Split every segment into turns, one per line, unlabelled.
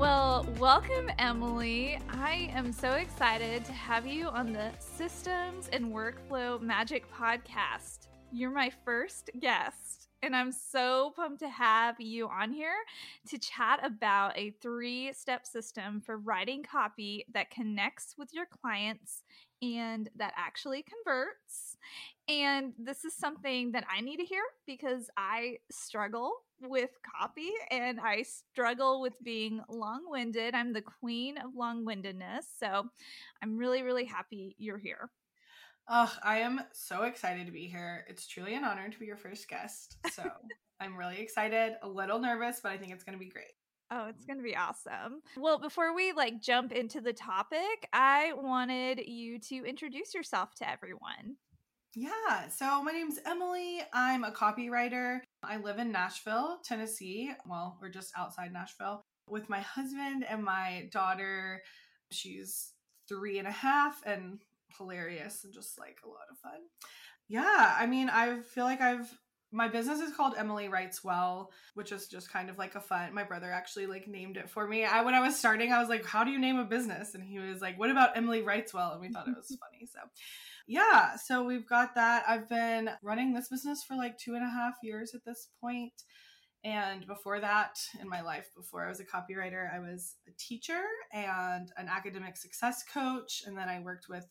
Well, welcome, Emily. I am so excited to have you on the Systems and Workflow Magic podcast. You're my first guest, and I'm so pumped to have you on here to chat about a three step system for writing copy that connects with your clients and that actually converts. And this is something that I need to hear because I struggle with copy and I struggle with being long winded. I'm the queen of long windedness. So I'm really, really happy you're here.
Oh, I am so excited to be here. It's truly an honor to be your first guest. So I'm really excited, a little nervous, but I think it's going to be great.
Oh, it's going to be awesome. Well, before we like jump into the topic, I wanted you to introduce yourself to everyone.
Yeah, so my name's Emily. I'm a copywriter. I live in Nashville, Tennessee. Well, we're just outside Nashville with my husband and my daughter. She's three and a half and hilarious and just like a lot of fun. Yeah, I mean, I feel like I've my business is called Emily Writes Well, which is just kind of like a fun. My brother actually like named it for me. I when I was starting, I was like, "How do you name a business?" And he was like, "What about Emily Writes Well?" And we thought it was funny. So, yeah, so we've got that. I've been running this business for like two and a half years at this point. And before that, in my life, before I was a copywriter, I was a teacher and an academic success coach. And then I worked with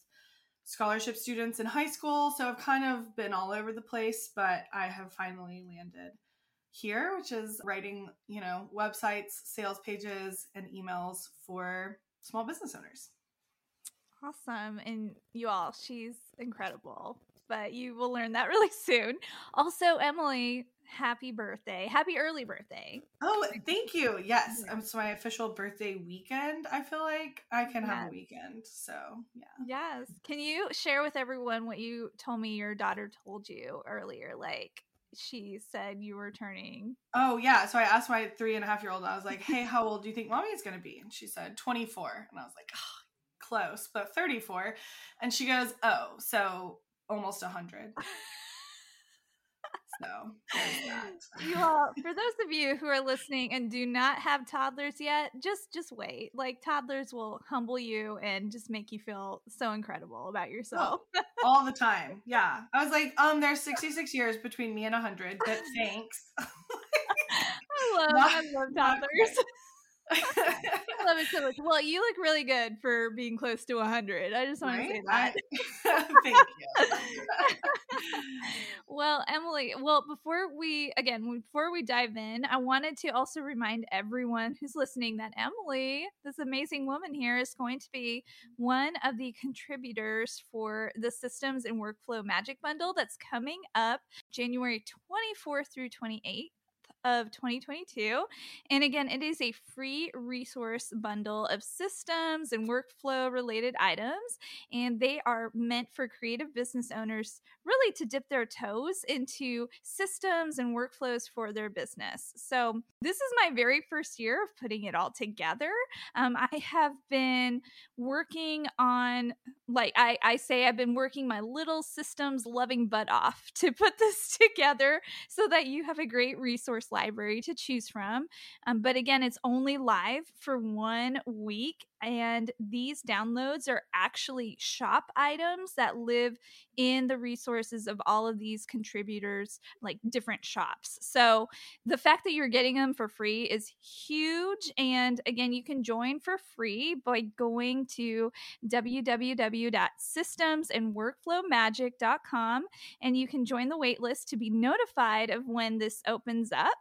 scholarship students in high school. So I've kind of been all over the place, but I have finally landed here, which is writing, you know, websites, sales pages, and emails for small business owners.
Awesome. And you all, she's incredible, but you will learn that really soon. Also, Emily, happy birthday. Happy early birthday.
Oh, thank you. Yes. Yeah. Um, it's my official birthday weekend. I feel like I can yes. have a weekend. So, yeah.
Yes. Can you share with everyone what you told me your daughter told you earlier? Like, she said you were turning.
Oh, yeah. So I asked my three and a half year old, I was like, hey, how old do you think mommy is going to be? And she said 24. And I was like, oh, close, but 34. And she goes, oh, so almost 100. So
you all, for those of you who are listening and do not have toddlers yet, just just wait. Like toddlers will humble you and just make you feel so incredible about yourself.
Oh, all the time. Yeah. I was like, um, there's 66 years between me and 100, but thanks.
I love, not, I love toddlers. I love it so much. Well, you look really good for being close to 100. I just want right? to say that.
Thank you.
well, Emily, well, before we, again, before we dive in, I wanted to also remind everyone who's listening that Emily, this amazing woman here, is going to be one of the contributors for the Systems and Workflow Magic Bundle that's coming up January 24th through 28th of 2022. And again, it is a free resource bundle of systems and workflow related items. And they are meant for creative business owners really to dip their toes into systems and workflows for their business. So, this is my very first year of putting it all together. Um, I have been working on, like I, I say, I've been working my little systems loving butt off to put this together so that you have a great resource library to choose from. Um, but again, it's only live for one week and these downloads are actually shop items that live in the resources of all of these contributors like different shops. So the fact that you're getting them for free is huge and again you can join for free by going to www.systemsandworkflowmagic.com and you can join the waitlist to be notified of when this opens up.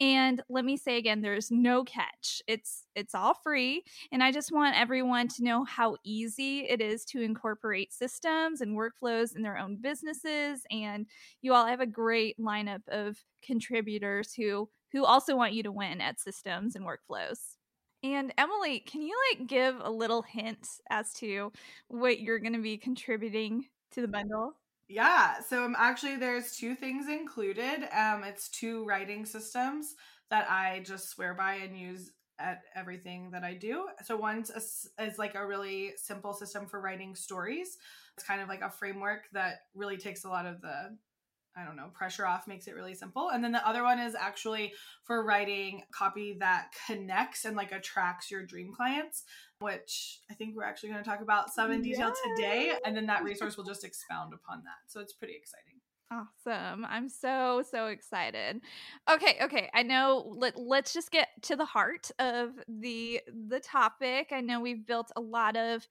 And let me say again there's no catch. It's it's all free and i just want everyone to know how easy it is to incorporate systems and workflows in their own businesses. And you all have a great lineup of contributors who who also want you to win at systems and workflows. And Emily, can you like give a little hint as to what you're going to be contributing to the bundle?
Yeah, so I'm actually there's two things included. Um, it's two writing systems that I just swear by and use at everything that I do. So one's a, is like a really simple system for writing stories. It's kind of like a framework that really takes a lot of the I don't know, pressure off makes it really simple. And then the other one is actually for writing copy that connects and like attracts your dream clients, which I think we're actually going to talk about some in detail yes. today. And then that resource will just expound upon that. So it's pretty exciting.
Awesome. I'm so so excited. Okay, okay. I know let let's just get to the heart of the the topic. I know we've built a lot of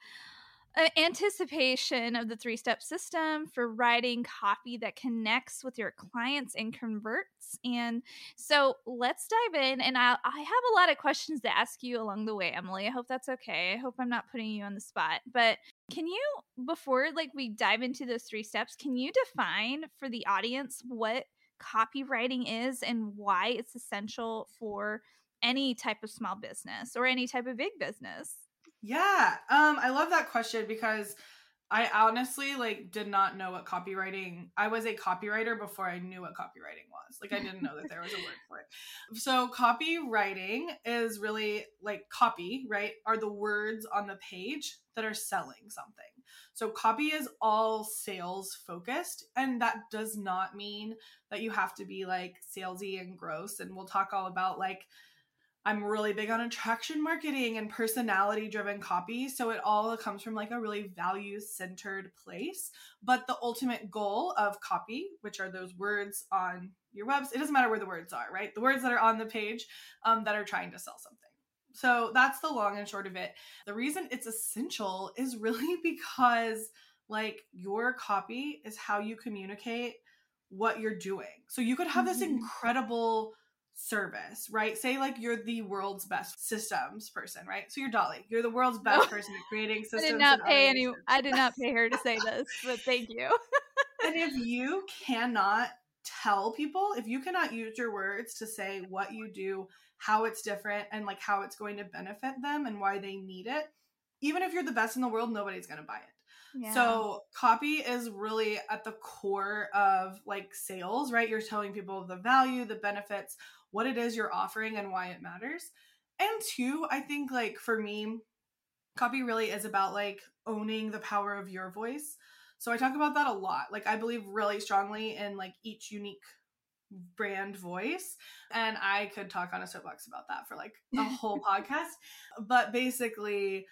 uh, anticipation of the three step system for writing copy that connects with your clients and converts. And so let's dive in. And I, I have a lot of questions to ask you along the way, Emily. I hope that's okay. I hope I'm not putting you on the spot. But can you, before like we dive into those three steps, can you define for the audience what copywriting is and why it's essential for any type of small business or any type of big business?
Yeah. Um I love that question because I honestly like did not know what copywriting. I was a copywriter before I knew what copywriting was. Like I didn't know that there was a word for it. So copywriting is really like copy, right? Are the words on the page that are selling something. So copy is all sales focused and that does not mean that you have to be like salesy and gross and we'll talk all about like I'm really big on attraction marketing and personality driven copy. So it all comes from like a really value centered place. But the ultimate goal of copy, which are those words on your webs, it doesn't matter where the words are, right? The words that are on the page um, that are trying to sell something. So that's the long and short of it. The reason it's essential is really because like your copy is how you communicate what you're doing. So you could have this mm-hmm. incredible service, right? Say like you're the world's best systems person, right? So you're Dolly. You're the world's best person at creating systems.
I did not pay any I did not pay her to say this, but thank you.
and if you cannot tell people, if you cannot use your words to say what you do, how it's different and like how it's going to benefit them and why they need it, even if you're the best in the world, nobody's going to buy it. Yeah. So copy is really at the core of like sales, right? You're telling people the value, the benefits, what it is you're offering and why it matters. And two, I think like for me, copy really is about like owning the power of your voice. So I talk about that a lot. Like I believe really strongly in like each unique brand voice and I could talk on a soapbox about that for like a whole podcast. But basically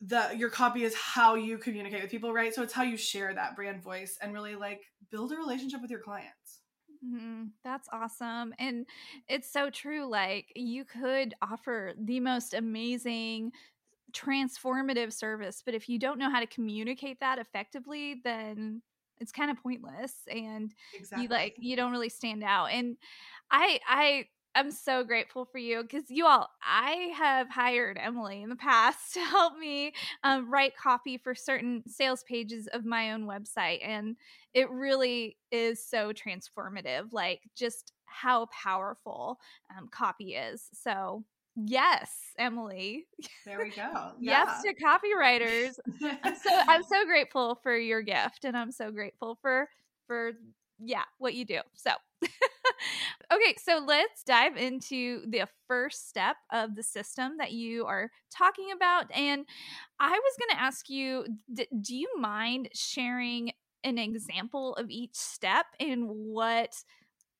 the your copy is how you communicate with people, right? So it's how you share that brand voice and really like build a relationship with your clients.
Mm-hmm. That's awesome. And it's so true. Like, you could offer the most amazing, transformative service, but if you don't know how to communicate that effectively, then it's kind of pointless and exactly. you like you don't really stand out and i i I'm so grateful for you because you all, I have hired Emily in the past to help me um, write copy for certain sales pages of my own website. And it really is so transformative, like just how powerful um, copy is. So, yes, Emily.
There we go.
yes to copywriters. I'm so I'm so grateful for your gift and I'm so grateful for for yeah, what you do. So okay, so let's dive into the first step of the system that you are talking about. And I was going to ask you d- do you mind sharing an example of each step and what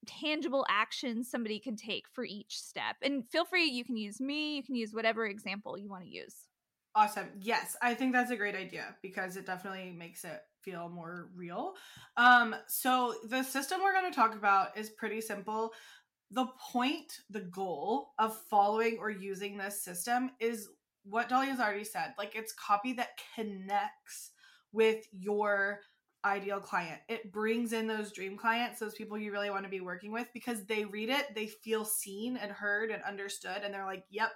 tangible actions somebody can take for each step? And feel free, you can use me, you can use whatever example you want to use.
Awesome. Yes, I think that's a great idea because it definitely makes it feel more real. Um, so the system we're going to talk about is pretty simple. The point, the goal of following or using this system is what Dolly has already said. Like it's copy that connects with your ideal client. It brings in those dream clients, those people you really want to be working with because they read it, they feel seen and heard and understood, and they're like, yep,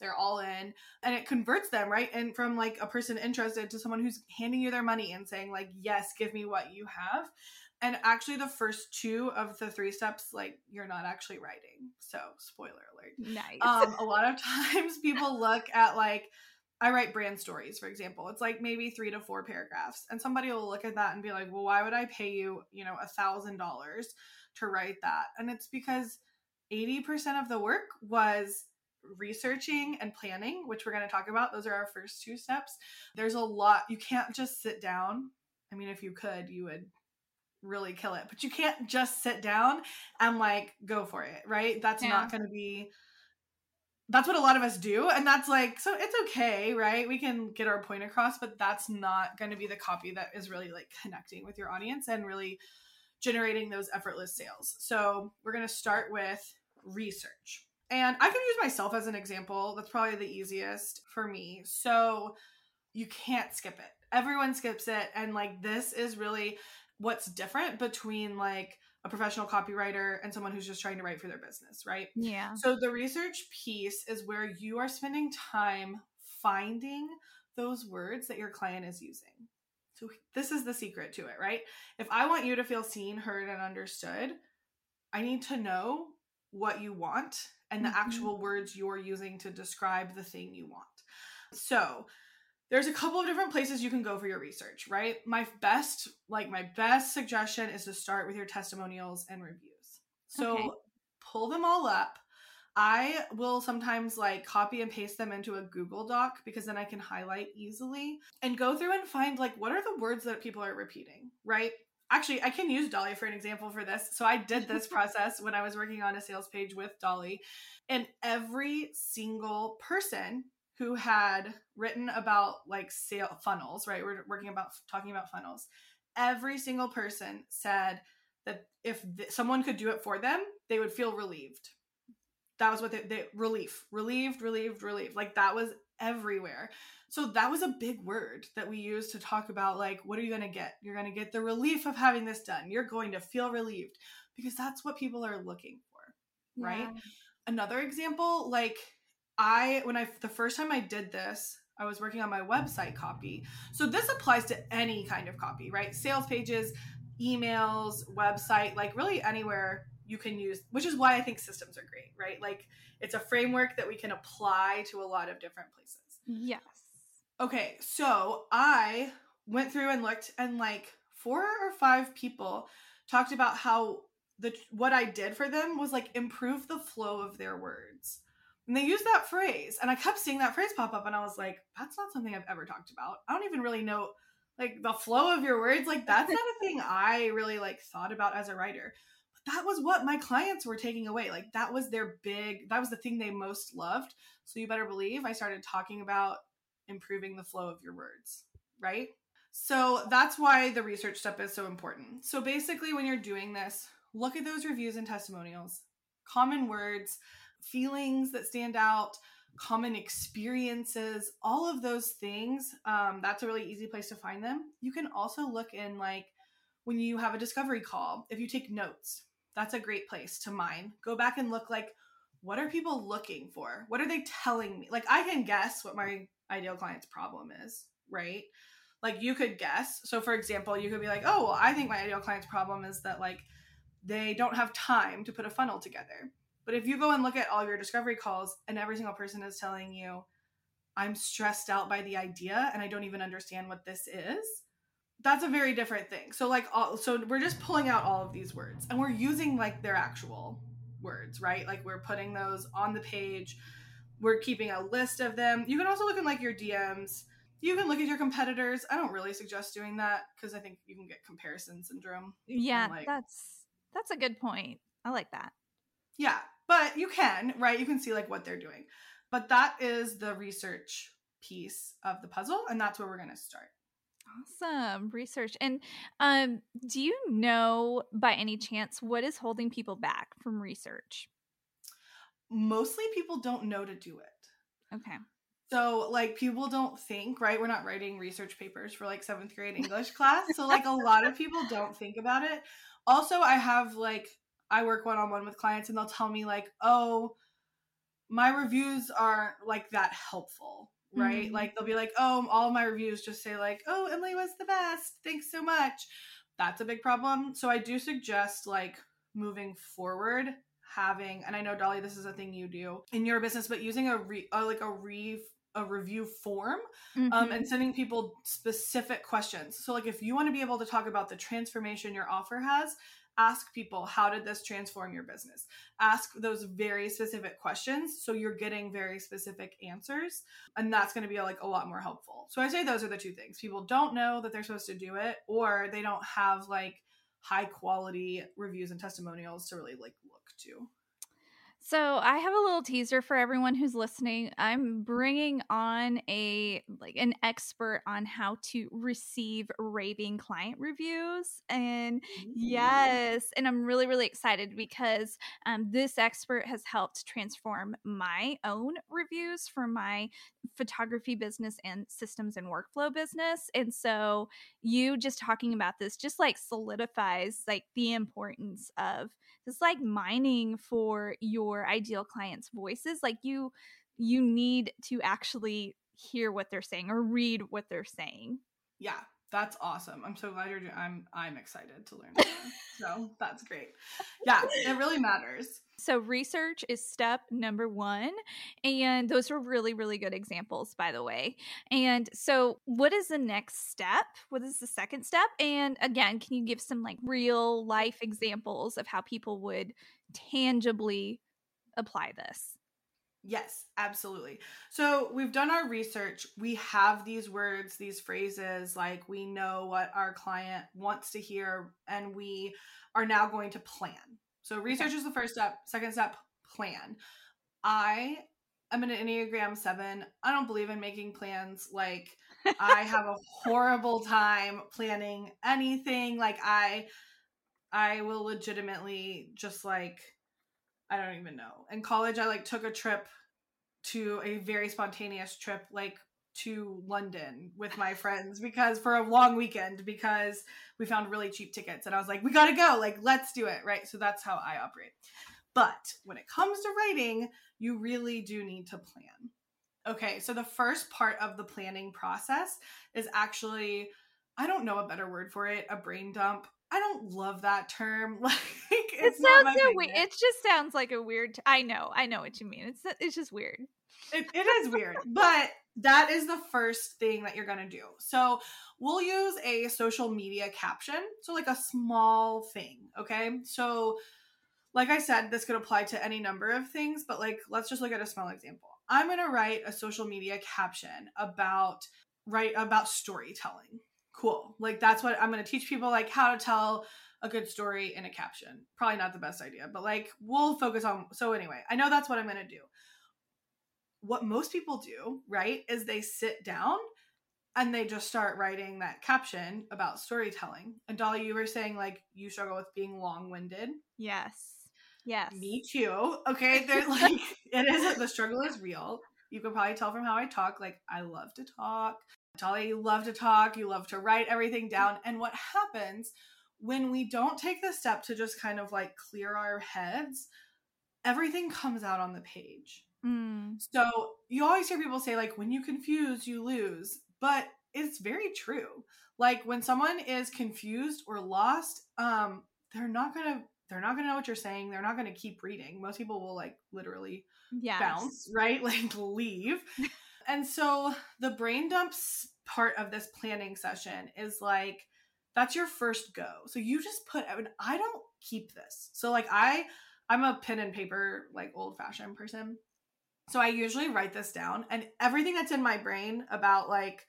they're all in and it converts them right and from like a person interested to someone who's handing you their money and saying like yes give me what you have And actually, the first two of the three steps, like you're not actually writing. So, spoiler alert.
Nice.
Um, a lot of times people look at like, I write brand stories, for example. It's like maybe three to four paragraphs. And somebody will look at that and be like, well, why would I pay you, you know, a thousand dollars to write that? And it's because 80% of the work was researching and planning, which we're going to talk about. Those are our first two steps. There's a lot, you can't just sit down. I mean, if you could, you would really kill it, but you can't just sit down and like go for it, right? That's
Yeah.
not going to be. That's what a lot of us do. And that's like, so it's okay, right? We can get our point across, but that's not going to be the copy that is really like connecting with your audience and really generating those effortless sales. So we're going to start with research. And I can use myself as an example. That's probably the easiest for me. So you can't skip it. Everyone skips it. And like this is really what's different between like a professional copywriter and someone who's just trying to write for their business, right?
yeah.
So the research piece is where you are spending time finding those words that your client is using. So this is the secret to it, right? If I want you to feel seen, heard, and understood, I need to know what you want and the
Mhm.
actual words you're using to describe the thing you want. So there's a couple of different places you can go for your research, right? My best, like my best suggestion is to start with your testimonials and reviews. So
Okay.
pull them all up. I will sometimes like copy and paste them into a Google Doc because then I can highlight easily and go through and find like what are the words that people are repeating, right? Actually, I can use Dolly for an example for this. So I did this process when I was working on a sales page with Dolly, and every single person who had written about like sale funnels, right? We're working about talking about funnels. Every single person said that if th- someone could do it for them, they would feel relieved. That was what they, they relief, relieved, relieved, relieved. Like that was everywhere. So that was a big word that we used to talk about like what are you going to get? You're going to get the relief of having this done. You're going to feel relieved because that's what people are looking for right?
Yeah.
another example like i when i the first time i did this i was working on my website copy so this applies to any kind of copy right sales pages emails website like really anywhere you can use which is why i think systems are great right like it's a framework that we can apply to a lot of different places
Yes.
Okay, so I went through and looked, and like four or five people talked about how the what I did for them was like improve the flow of their words. And they used that phrase, and I kept seeing that phrase pop up, and I was like, that's not something I've ever talked about. I don't even really know like the flow of your words. Like that's not a thing I really like thought about as a writer. That was what my clients were taking away. Like that was their big, that was the thing they most loved. So you better believe I started talking about improving the flow of your words, right? So that's why the research step is so important. So basically, when you're doing this, look at those reviews and testimonials, common words, feelings that stand out, common experiences, all of those things. Um, that's a really easy place to find them. You can also look in like when you have a discovery call, if you take notes, that's a great place to mine. Go back and look like, what are people looking for? What are they telling me? Like, I can guess what my ideal client's problem is, right? Like, you could guess. So, for example, you could be like, oh, well, I think my ideal client's problem is that, like, they don't have time to put a funnel together. But if you go and look at all your discovery calls and every single person is telling you, I'm stressed out by the idea and I don't even understand what this is, that's a very different thing. So like all so we're just pulling out all of these words and we're using like their actual words, right? Like we're putting those on the page. We're keeping a list of them. You can also look in like your DMs. You can look at your competitors. I don't really suggest doing that because I think you can get comparison syndrome.
Yeah,
like-
that's that's a good point. I like that.
Yeah, but you can, right? You can see like what they're doing. But that is the research piece of the puzzle and that's where we're going to start.
Awesome research. And um, do you know by any chance what is holding people back from research?
Mostly people don't know to do it.
Okay.
So, like, people don't think, right? We're not writing research papers for like seventh grade English class. So, like, a lot of people don't think about it. Also, I have like, I work one on one with clients and they'll tell me, like, oh, my reviews aren't like that helpful, right?
Mhm.
Like, they'll be like, oh, all my reviews just say, like, oh, Emily was the best. Thanks so much. that's a big problem. So I do suggest like moving forward having and I know Dolly this is a thing you do in your business but using a re, uh, like a re a review form um,
Mhm.
and sending people specific questions. So, like, if you want to be able to talk about the transformation your offer has, ask people, how did this transform your business? Ask those very specific questions so you're getting very specific answers. And that's going to be like a lot more helpful. So, I say those are the two things. People don't know that they're supposed to do it, or they don't have like high quality reviews and testimonials to really like look to.
So I have a little teaser for everyone who's listening. I'm bringing on a like an expert on how to receive raving client reviews, and yes, and I'm really really excited because um, this expert has helped transform my own reviews for my photography business and systems and workflow business, and so you just talking about this just like solidifies like the importance of just like mining for your ideal clients voices like you you need to actually hear what they're saying or read what they're saying.
Yeah, that's awesome. I'm so glad you're doing. I'm I'm excited to learn. More. so that's great. Yeah, it really matters.
so research is step number one and those are really really good examples by the way and so what is the next step what is the second step and again can you give some like real life examples of how people would tangibly apply this
Yes, absolutely. So we've done our research. We have these words, these phrases, like we know what our client wants to hear, and we are now going to plan. So research is the first step. Second step, plan. I am an Enneagram 7. I don't believe in making plans. Like I have a horrible time planning anything. Like I I will legitimately just like I don't even know. In college I like took a trip to a very spontaneous trip like to London with my friends because for a long weekend because we found really cheap tickets. And I was like we got to go. Like let's do it. Right? So that's how I operate. But when it comes to writing you really do need to plan. Okay so the first part of the planning process is actually I don't know a better word for it a brain dump I don't love that term like
it sounds so weird it just sounds like a weird t- i know i know what you mean it's it's just weird.
It, it is weird but that is the first thing that you're going to do. So we'll use a social media caption so like a small thing okay? So like i said this could apply to any number of things but like let's just look at a small example. I'm going to write a social media caption about write about storytelling cool like that's what i'm going to teach people like how to tell a good story in a caption probably not the best idea but like we'll focus on so anyway i know that's what i'm going to do what most people do, right, is they sit down and they just start writing that caption about storytelling. And Dolly, you were saying like you struggle with being long winded.
yes yes
Me too. Okay. They're like, it is, the struggle is real. You can probably tell from how I talk. Like, I love to talk. Dolly, you love to talk. You love to write everything down. And what happens when we don't take the step to just kind of like clear our heads, everything comes out on the page.
Mm,
So you always hear people say, like, when you confuse, you lose. But it's very true. Like when someone is confused or lost, um, they're not gonna they're not gonna know what you're saying. They're not gonna keep reading. Most people will like literally
yes
bounce, right? Like leave. And so the brain dumps part of this planning session is like that's your first go. So you just put and I don't keep this. So like I I'm a pen and paper like old fashioned person. So I usually write this down and everything that's in my brain about like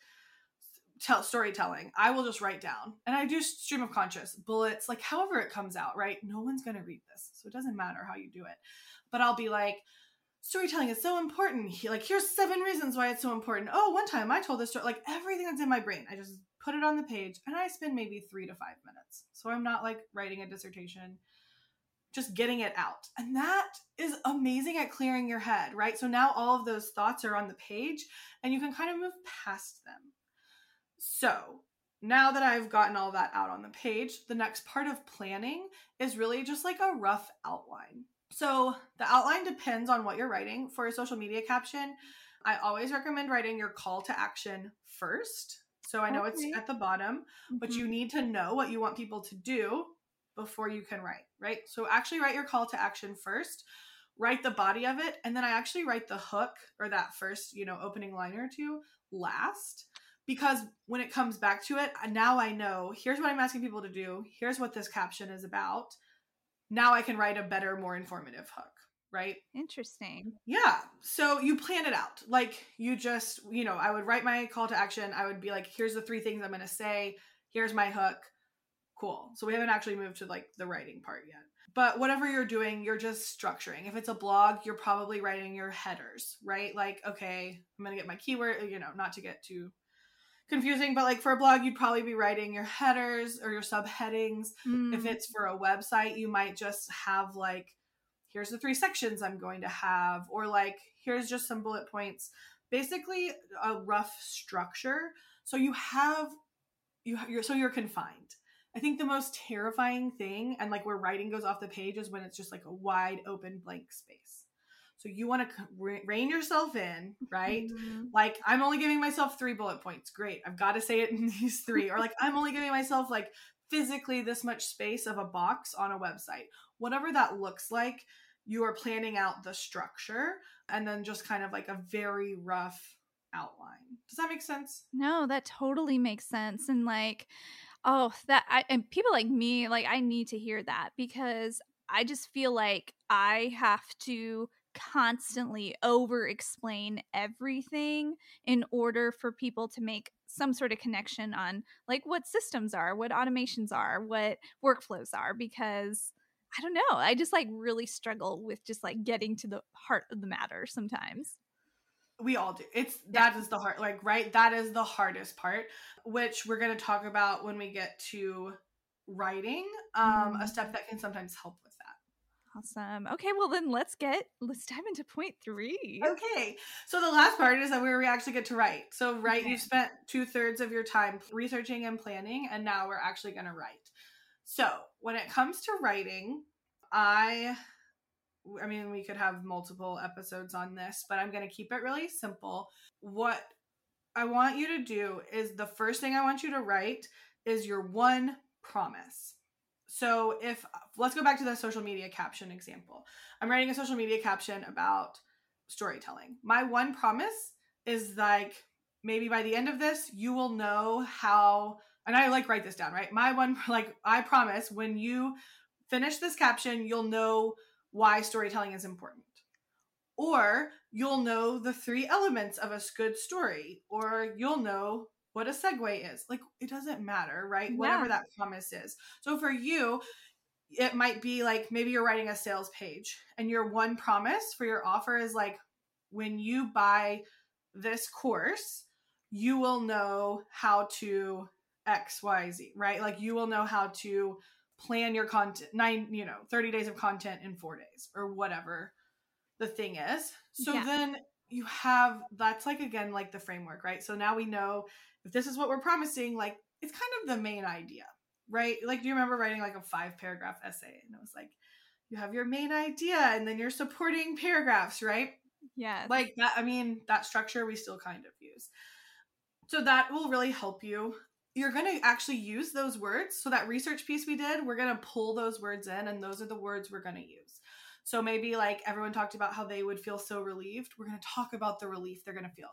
tell storytelling, I will just write down. And I do stream of conscious, bullets, like however it comes out, right? No one's going to read this. So it doesn't matter how you do it. But I'll be like storytelling is so important. He- Like here's seven reasons why it's so important. Oh, one time I told this story like everything that's in my brain. I just put it on the page and I spend maybe 3 to 5 minutes. So I'm not like writing a dissertation just getting it out. And that is amazing at clearing your head, right? So now all of those thoughts are on the page and you can kind of move past them. So now that I've gotten all that out on the page, the next part of planning is really just like a rough outline. So the outline depends on what you're writing. For a social media caption, I always recommend writing your call to action first. So I know
Okay.
it's at the bottom, but
Mhm.
you need to know what you want people to do before you can write, right? So actually write your call to action first, write the body of it, and then I actually write the hook or that first, you know, opening line or two last. Because when it comes back to it, now I know here's what I'm asking people to do, here's what this caption is about. Now I can write a better, more informative hook, right?
Interesting.
Yeah. So you plan it out. Like you just, you know, I would write my call to action. I would be like, here's the three things I'm going to say. Here's my hook. Cool. So we haven't actually moved to like the writing part yet. But whatever you're doing, you're just structuring. If it's a blog, you're probably writing your headers, right? Like, okay, I'm going to get my keyword, you know, not to get too confusing, but like for a blog, you'd probably be writing your headers or your subheadings. If
Mm,
it's for a website you might just have like here's the three sections i'm going to have or like here's just some bullet points. Basically a rough structure. So you have you you're so you're confined. I think the most terrifying thing and like where writing goes off the page is when it's just like a wide open blank space so you want to rein yourself in right?
Mhm.
like i'm only giving myself three bullet points. Great i've got to say it in these three. Or like i'm only giving myself like physically this much space of a box on a website. Whatever that looks like you are planning out the structure and then just kind of like a very rough outline. Does that make sense?
No, that totally makes sense. And like, oh, that I and people like me, like I need to hear that because I just feel like I have to constantly over explain everything in order for people to make some sort of connection on like what systems are, what automations are, what workflows are because I don't know. I just like really struggle with just like getting to the heart of the matter sometimes.
we all do it's that is the hard like right that is the hardest part which we're going to talk about when we get to writing um a
Mhm.
step that can sometimes help with
Awesome. Okay, well then let's get let's dive into point three.
Okay, so the last part is that where we actually get to write. So, right,
Okay.
you've spent two thirds of your time researching and planning, and now we're actually going to write. So, when it comes to writing, I, I mean, we could have multiple episodes on this, but I'm going to keep it really simple. What I want you to do is the first thing I want you to write is your one promise. So, if let's go back to the social media caption example. I'm writing a social media caption about storytelling. My one promise is like maybe by the end of this, you will know how, and I like write this down, right? My one, like, I promise when you finish this caption, you'll know why storytelling is important. Or you'll know the three elements of a good story, or you'll know what a segue is. Like, it doesn't matter, right? Whatever that promise is. So for you, it might be like maybe you're writing a sales page and your one promise for your offer is like when you buy this course you will know how to xyz right like you will know how to plan your content nine you know 30 days of content in four days or whatever the thing is so
Yeah.
then you have that's like again like the framework right so now we know if this is what we're promising like it's kind of the main idea right? Like, do you remember writing like a five paragraph essay? And it was like, you have your main idea and then your supporting paragraphs, right?
Yeah.
Like that, I mean, that structure we still kind of use. So that will really help you. You're going to actually use those words. So that research piece we did, we're going to pull those words in, and those are the words we're going to use. So maybe like everyone talked about how they would feel so relieved. We're going to talk about the relief they're going to feel.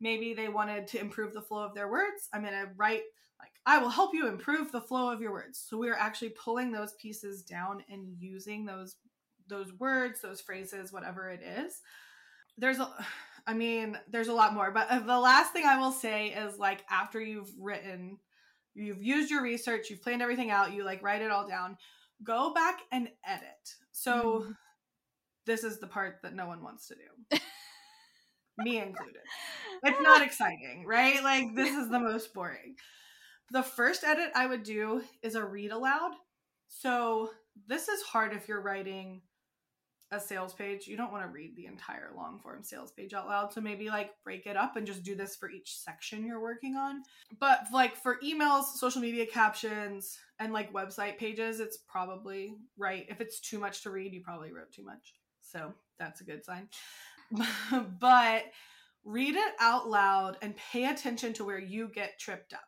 Maybe they wanted to improve the flow of their words. I'm going to write like I will help you improve the flow of your words. So we are actually pulling those pieces down and using those those words, those phrases, whatever it is. There's a I mean, there's a lot more, but uh, the last thing I will say is like after you've written, you've used your research, you've planned everything out, you like write it all down, go back and edit. So
Mhm.
This is the part that no one wants to do. Me included. It's not exciting, right? Like this is the most boring. The first edit I would do is a read aloud. So this is hard if you're writing a sales page. You don't want to read the entire long form sales page out loud. So maybe like break it up and just do this for each section you're working on. But like for emails, social media captions, and like website pages, it's probably right. If it's too much to read, you probably wrote too much. So that's a good sign. but read it out loud and pay attention to where you get tripped up.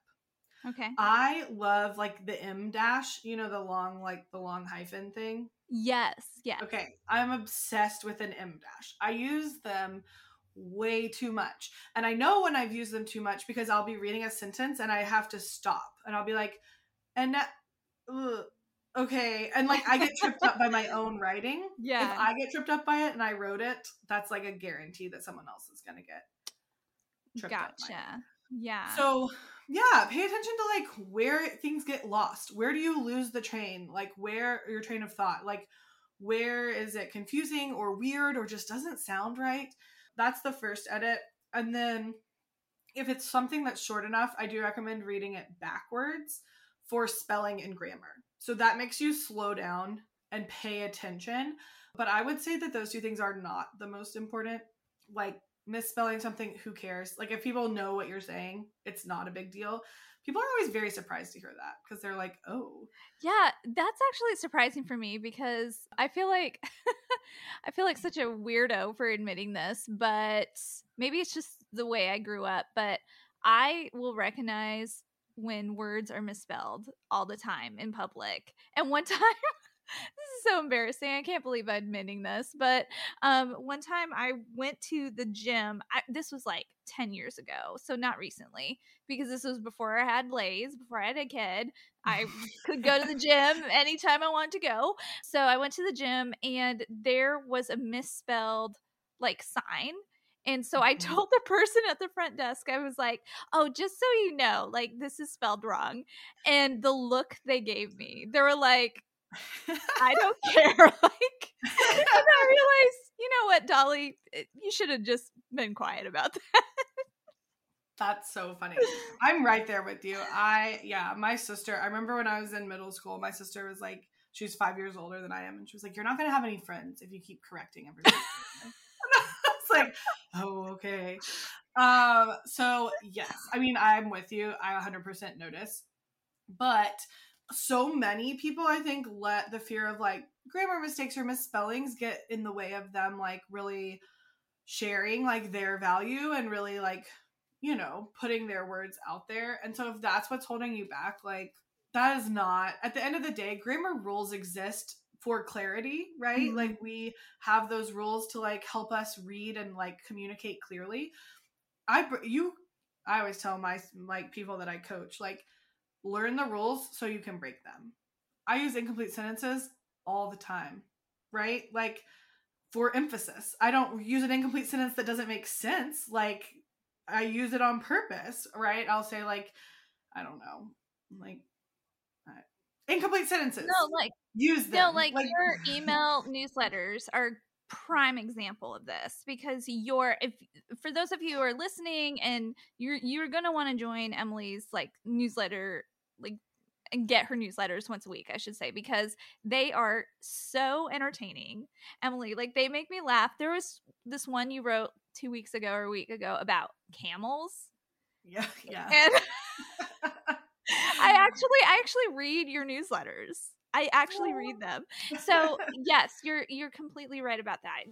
Okay.
I love like the em dash, you know, the long, like the long hyphen thing.
Yes. Yeah.
Okay. I'm obsessed with an em dash. I use them way too much. And I know when I've used them too much because I'll be reading a sentence and I have to stop and I'll be like, and that, ugh, okay. And like I get tripped up by my own writing.
Yeah.
If I get tripped up by it and I wrote it, that's like a guarantee that someone else is going to get tripped up.
Gotcha. Yeah.
So yeah, pay attention to like where things get lost. Where do you lose the train? Like where your train of thought? Like where is it confusing or weird or just doesn't sound right? That's the first edit. And then if it's something that's short enough, I do recommend reading it backwards for spelling and grammar. So that makes you slow down and pay attention. But I would say that those two things are not the most important. Like misspelling something, who cares? Like if people know what you're saying, it's not a big deal. People are always very surprised to hear that because they're like, "Oh,
Yeah, that's actually surprising for me because I feel like I feel like such a weirdo for admitting this, but maybe it's just the way I grew up, but I will recognize when words are misspelled all the time in public. And one time this is so embarrassing. I can't believe I'm admitting this, but um one time I went to the gym. I, this was like 10 years ago, so not recently because this was before I had Blaze, before I had a kid. I could go to the gym anytime I wanted to go. So I went to the gym and there was a misspelled like sign. And so I
Mhm.
told the person at the front desk, I was like, oh, just so you know, like this is spelled wrong. And the look they gave me, they were like, I don't care. like, and I realized, you know what, Dolly, eh, you should have just been quiet about that.
That's so funny. I'm right there with you. I yeah, my sister. I remember when I was in middle school, my sister was like, she's five years older than I am, and she was like, "You're not gonna have any friends if you keep correcting everything." Like, oh okay. Um. So yes, I mean, I'm with you. I 100% notice, but so many people, I think, let the fear of like grammar mistakes or misspellings get in the way of them like really sharing like their value and really like you know, putting their words out there. And so if that's what's holding you back, like that is not at the end of the day, grammar rules exist for clarity, right?
Mhm.
Like we have those rules to like help us read and like communicate clearly. I you I always tell my like people that I coach like learn the rules so you can break them. I use incomplete sentences all the time, right? Like for emphasis. I don't use an incomplete sentence that doesn't make sense. Like I use it on purpose, right? I'll say like, I don't know, like incomplete sentences.
No, like
use them.
no, like, your email newsletters are prime example of this because you're if for those of you who are listening and you're you're gonna want to join Emily's like newsletter like and get her newsletters once a week, I should say, because they are so entertaining. Emily, like they make me laugh. There was this one you wrote two weeks ago or a week ago about camels.
yeah, yeah.
And I actually I actually read your newsletters. I actually read them. So, yes, you're you're completely right about that.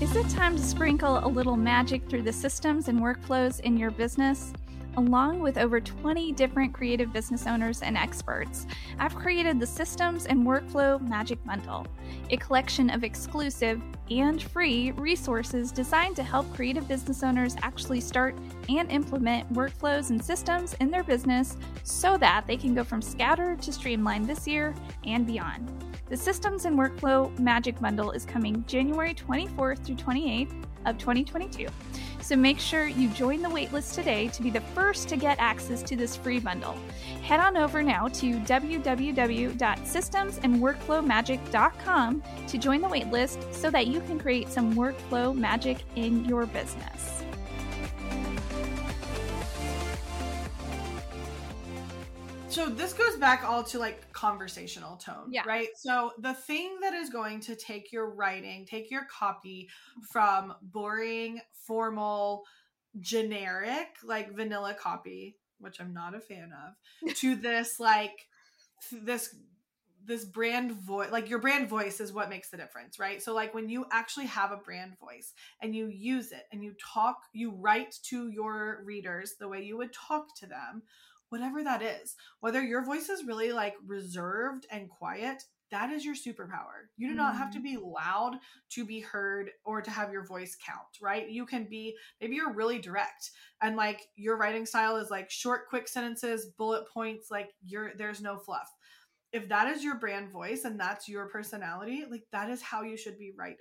Is it time to sprinkle a little magic through the systems and workflows in your business? Along with over 20 different creative business owners and experts, I've created the Systems and Workflow Magic Bundle, a collection of exclusive and free resources designed to help creative business owners actually start and implement workflows and systems in their business so that they can go from scattered to streamlined this year and beyond. The Systems and Workflow Magic Bundle is coming January 24th through 28th of 2022. So make sure you join the waitlist today to be the first to get access to this free bundle. Head on over now to www.systemsandworkflowmagic.com to join the waitlist so that you can create some workflow magic in your business.
So this goes back all to like conversational tone
Yeah.
right so the thing that is going to take your writing take your copy from boring formal generic like vanilla copy which i'm not a fan of to this like this this brand voice like your brand voice is what makes the difference right so like when you actually have a brand voice and you use it and you talk you write to your readers the way you would talk to them whatever that is whether your voice is really like reserved and quiet that is your superpower you do not have to be loud to be heard or to have your voice count right you can be maybe you're really direct and like your writing style is like short quick sentences bullet points like you're there's no fluff if that is your brand voice and that's your personality, like that is how you should be writing.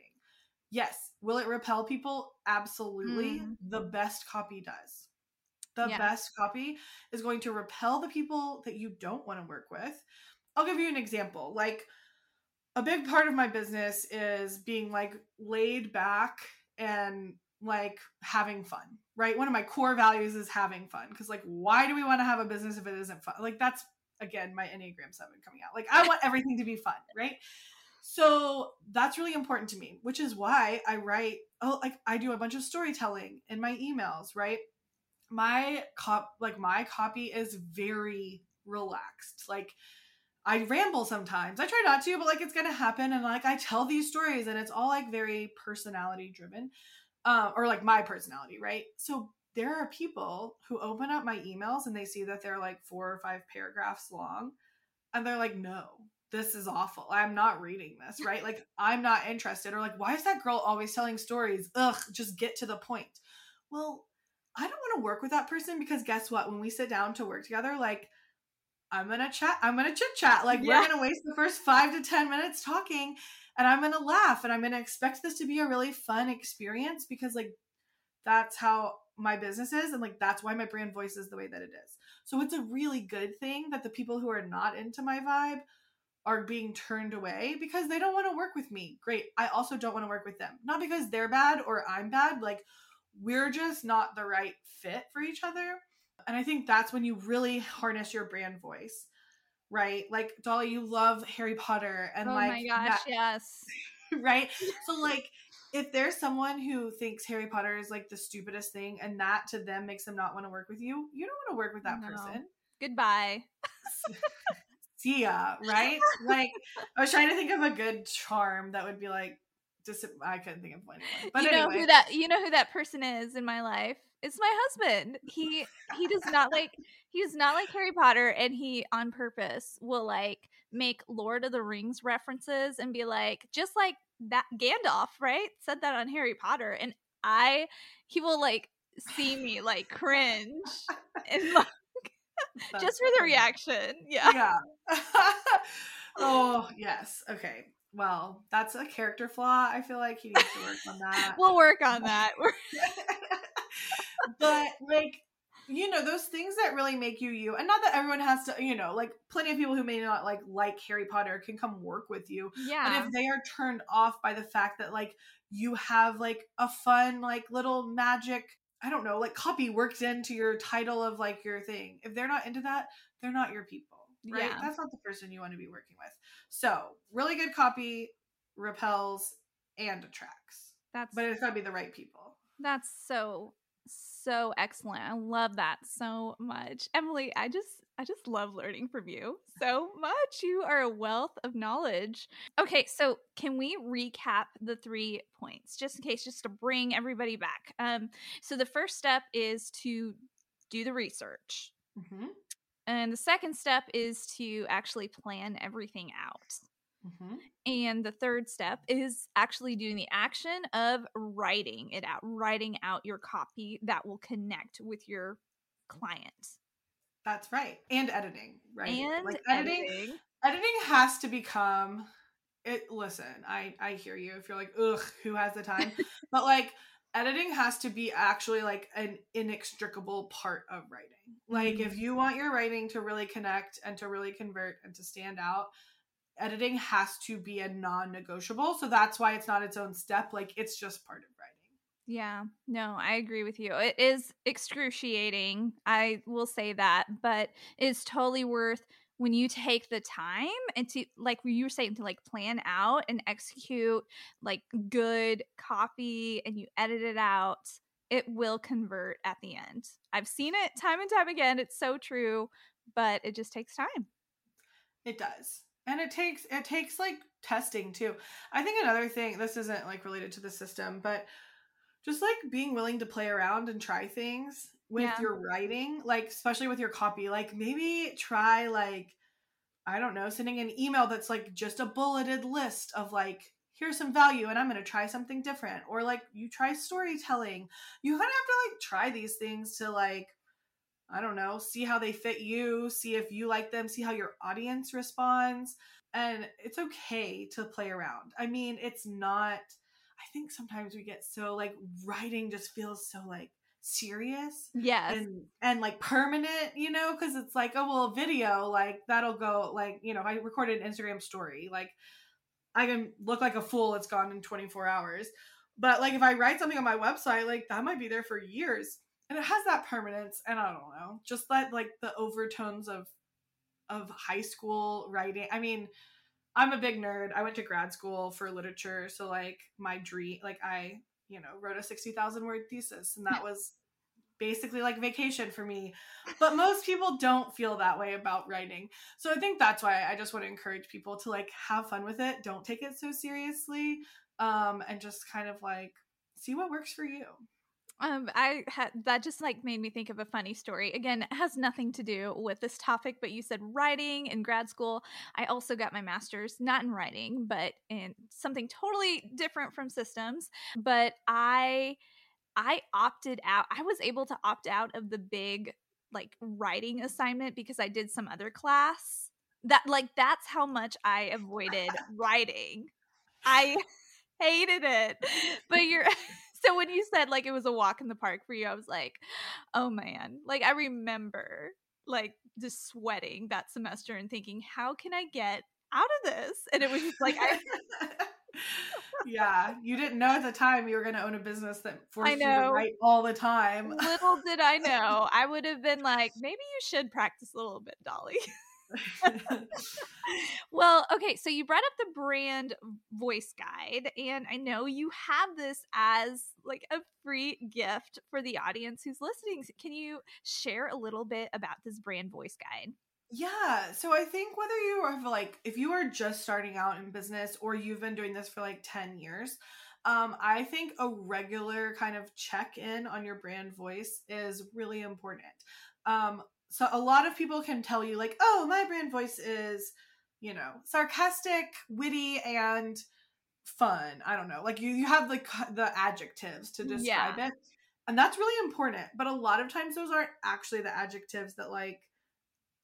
Yes, will it repel people? Absolutely. Mm. The best copy does. The yeah. best copy is going to repel the people that you don't want to work with. I'll give you an example. Like a big part of my business is being like laid back and like having fun, right? One of my core values is having fun because like why do we want to have a business if it isn't fun? Like that's again my enneagram 7 coming out like i want everything to be fun right so that's really important to me which is why i write oh like i do a bunch of storytelling in my emails right my cop like my copy is very relaxed. Like I ramble sometimes. I try not to, but like it's gonna happen, and like I tell these stories, and it's all like very personality driven, um, or like my personality, right? So there are people who open up my emails and they see that they're like four or five paragraphs long and they're like no this is awful. I'm not reading this right? Like i'm not interested or like why is that girl always telling stories? Ugh just get to the point. Well i don't want to work with that person because guess what? When we sit down to work together like i'm gonna chat i'm gonna chit chat. Like yeah. we're gonna waste the first five to ten minutes talking and i'm gonna laugh and i'm gonna expect this to be a really fun experience because like that's how my business is and like that's why my brand voice is the way that it is. So it's a really good thing that the people who are not into my vibe are being turned away because they don't want to work with me. Great i also don't want to work with them. Not because they're bad or i'm bad like we're just not the right fit for each other and i think that's when you really harness your brand voice right like dolly you love harry potter and
oh
like
my gosh that, yes
right so like if there's someone who thinks Harry Potter is like the stupidest thing and that to them makes them not want to work with you, you don't want to work with that no. person.
Goodbye.
See ya, right? like I was trying to think of a good charm that would be like just uh, I couldn't think of one.
But you know who that you know who that person is in my life? It's my husband. He he does not like he does not like Harry Potter and he on purpose will like make Lord of the Rings references and be like just like that Gandalf, right? Said that on Harry Potter. And I, he will like see me like cringe and like just for the reaction. Yeah.
Yeah. oh, yes. Okay. Well, that's a character flaw. I feel like he needs to work on that.
we'll work on that.
but like you know those things that really make you you and not that everyone has to you know like plenty of people who may not like like harry potter can come work with you
yeah
but if they are turned off by the fact that like you have like a fun like little magic i don't know like copy worked into your title of like your thing if they're not into that they're not your people right yeah. that's not the person you want to be working with so really good copy repels and attracts
that's
but it's got to be the right people
that's so so excellent. I love that so much. Emily, I just I just love learning from you so much. You are a wealth of knowledge. Okay, so can we recap the three points just in case just to bring everybody back? Um so the first step is to do the research. Mm-hmm. And the second step is to actually plan everything out. Mm-hmm. And the third step is actually doing the action of writing it out, writing out your copy that will connect with your client.
That's right. And editing, right?
And like editing, editing.
Editing has to become it listen, I I hear you if you're like, ugh, who has the time? but like editing has to be actually like an inextricable part of writing. Like if mm-hmm. you want your writing to really connect and to really convert and to stand out, editing has to be a non-negotiable. So that's why it's not its own step. Like it's just part of writing.
Yeah. No i agree with you. It is excruciating i will say that but it's totally worth when you take the time and to like you were saying to like plan out and execute like good copy and you edit it out it will convert at the end. I've seen it time and time again it's so true but it just takes time.
It does and it takes it takes like testing too. I think another thing this isn't like related to the system but just like being willing to play around and try things with
Yeah.
your writing like especially with your copy like maybe try like i don't know sending an email that's like just a bulleted list of like here's some value and i'm going to try something different or like you try storytelling you kind of have to like try these things to like I don't know, see how they fit you, see if you like them, see how your audience responds. And it's okay to play around. I mean, it's not, I think sometimes we get so like writing just feels so like serious
Yes.
and and like permanent you know because it's like oh well video like that'll go like you know i recorded an instagram story like i can look like a fool it's gone in 24 hours but like if i write something on my website like that might be there for years and it has that permanence and i don't know just that like the overtones of of high school writing i mean i'm a big nerd i went to grad school for literature so like my dream like i you know wrote a 60000 word thesis and that was basically like vacation for me. But most people don't feel that way about writing. So i think that's why i just want to encourage people to like have fun with it don't take it so seriously um and just kind of like see what works for you
Um, I had that just like made me think of a funny story. Again, it has nothing to do with this topic, but you said writing in grad school. I also got my master's, not in writing, but in something totally different from systems. But I, I opted out. I was able to opt out of the big like writing assignment because I did some other class. That like that's how much I avoided writing. I hated it. But you're so when you said like it was a walk in the park for you, I was like, oh man. Like I remember like just sweating that semester and thinking, how can I get out of this? And it was just like I
yeah you didn't know at the time you were going to own a business that forced you to write all the time
little did I know. I would have been like, maybe you should practice a little bit, Dolly. well, okay, so you brought up the brand voice guide, and I know you have this as like a free gift for the audience who's listening. Can you share a little bit about this brand voice guide?
Yeah. So I think whether you are like, if you are just starting out in business or you've been doing this for like 10 years, um, I think a regular kind of check in on your brand voice is really important. Um, so a lot of people can tell you, like, oh, my brand voice is, you know, sarcastic, witty, and fun. I don't know. Like you, you have like the adjectives to describe it. And that's really important. But a lot of times those aren't actually the adjectives that like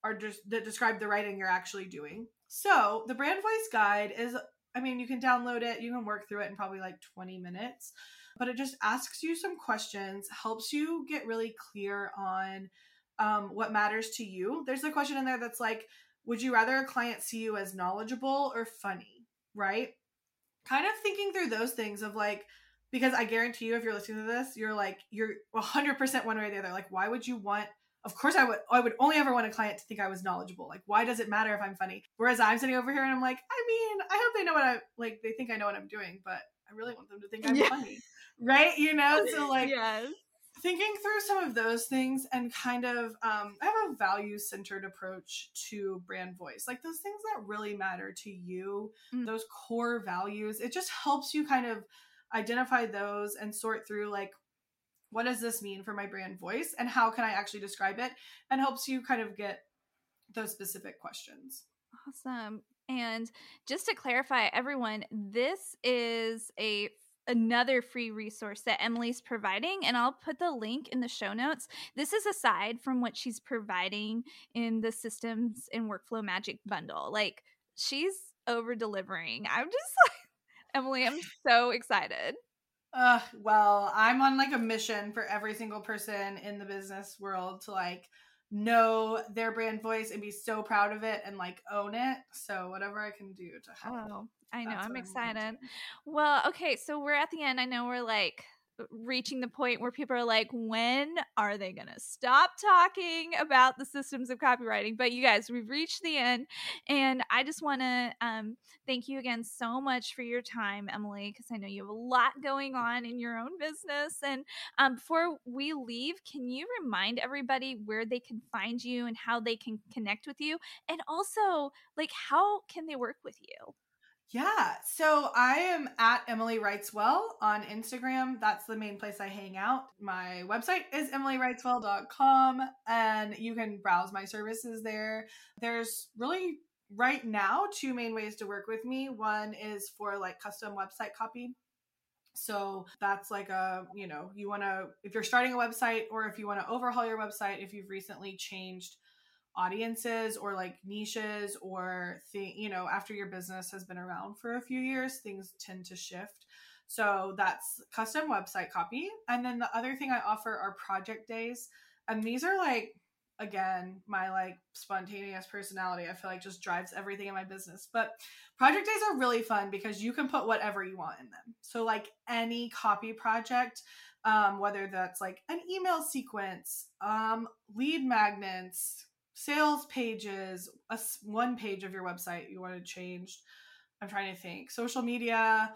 are just that describe the writing you're actually doing. So the brand voice guide is I mean, you can download it, you can work through it in probably like 20 minutes, but it just asks you some questions, helps you get really clear on um, what matters to you. There's a question in there that's like, would you rather a client see you as knowledgeable or funny? Right? Kind of thinking through those things of like, because I guarantee you, if you're listening to this, you're like, you're 100% one way or the other. Like, why would you want of course I would I would only ever want a client to think I was knowledgeable. Like why does it matter if I'm funny? Whereas I'm sitting over here and I'm like, I mean, I hope they know what I like they think I know what I'm doing, but I really want them to think I'm
Yeah.
funny. Right? You know? So like
yes.
Thinking through some of those things and kind of um, I have a value centered approach to brand voice, like those things that really matter to you,
Mm.
those core values. It just helps you kind of identify those and sort through like what does this mean for my brand voice and how can I actually describe it, and helps you kind of get those specific questions.
Awesome. And just to clarify, everyone, this is a another free resource that Emily's providing and I'll put the link in the show notes. This is aside from what she's providing in the systems and workflow magic bundle. Like she's over delivering. I'm just like Emily, I'm so excited.
Uh, well, I'm on like a mission for every single person in the business world to like know their brand voice and be so proud of it and like own it. So whatever I can do to help.
Oh, I know.
That's
I'm excited. Well, okay, so we're at the end. I know we're like reaching the point where people are like, when are they going to stop talking about the systems of copywriting? But you guys, we've reached the end. And I just want to um, thank you again so much for your time, Emily, because I know you have a lot going on in your own business. And um, before we leave, can you remind everybody where they can find you and how they can connect with you? And also, like, how can they work with you?
Yeah. So I am at Emily Writes Well on Instagram. That's the main place I hang out. My website is emilywriteswell.com and you can browse my services there. There's really right now two main ways to work with me. One is for like custom website copy. So that's like a, you know, you want to, if you're starting a website or if you want to overhaul your website, if you've recently changed audiences or like niches or thing you know after your business has been around for a few years things tend to shift. So that's custom website copy. And then the other thing i offer are project days. And these are like again my like spontaneous personality. I feel like just drives everything in my business. But project days are really fun because you can put whatever you want in them. So like any copy project um, whether that's like an email sequence um, lead magnets sales pages, a, one page of your website you want to change. I'm trying to think. Social media,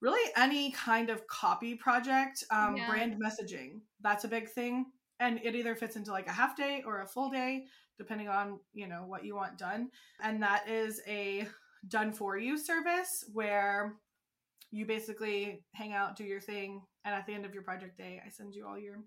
really any kind of copy project, um, yeah. brand messaging. That's a big thing. And it either fits into like a half day or a full day, depending on, you know, what you want done. And that is a done for you service where you basically hang out, do your thing, and at the end of your project day, I send you all your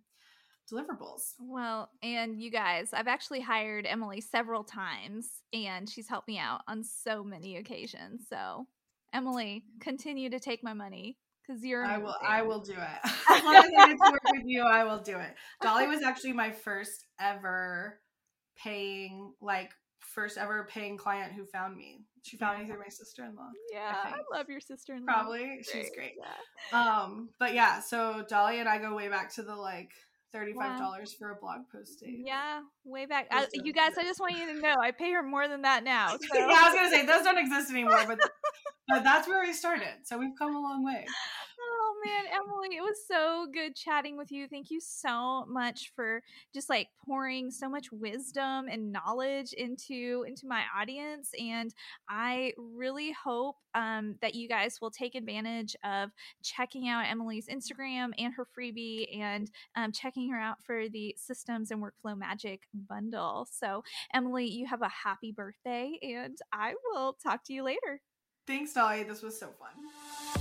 deliverables.
Well, and you guys, I've actually hired Emily several times and she's helped me out on so many occasions. So, Emily, continue to take my money because you're.
I will. I will do it. as long as I get to work with you, I will do it. Dolly was actually my first ever paying, like first ever paying client who found me. She found me through my sister in law.
Yeah, I, I, love your sister in law.
Probably, she's great. Yeah. Um, but yeah, so Dolly and I go way back to the like thirty-five dollars wow. for a blog post date.
Yeah, way back. I, you guys, I just want you to know, I pay her more than that now.
So. yeah, I was gonna say those don't exist anymore, but but that's where we started. So we've come a long way
man, Emily, it was so good chatting with you. Thank you so much for just like pouring so much wisdom and knowledge into into my audience. And I really hope um, that you guys will take advantage of checking out Emily's Instagram and her freebie, and um, checking her out for the Systems and Workflow Magic bundle. So, Emily, you have a happy birthday, and I will talk to you later.
Thanks, Dolly. This was so fun.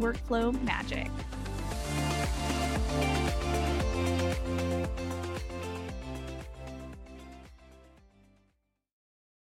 workflow magic.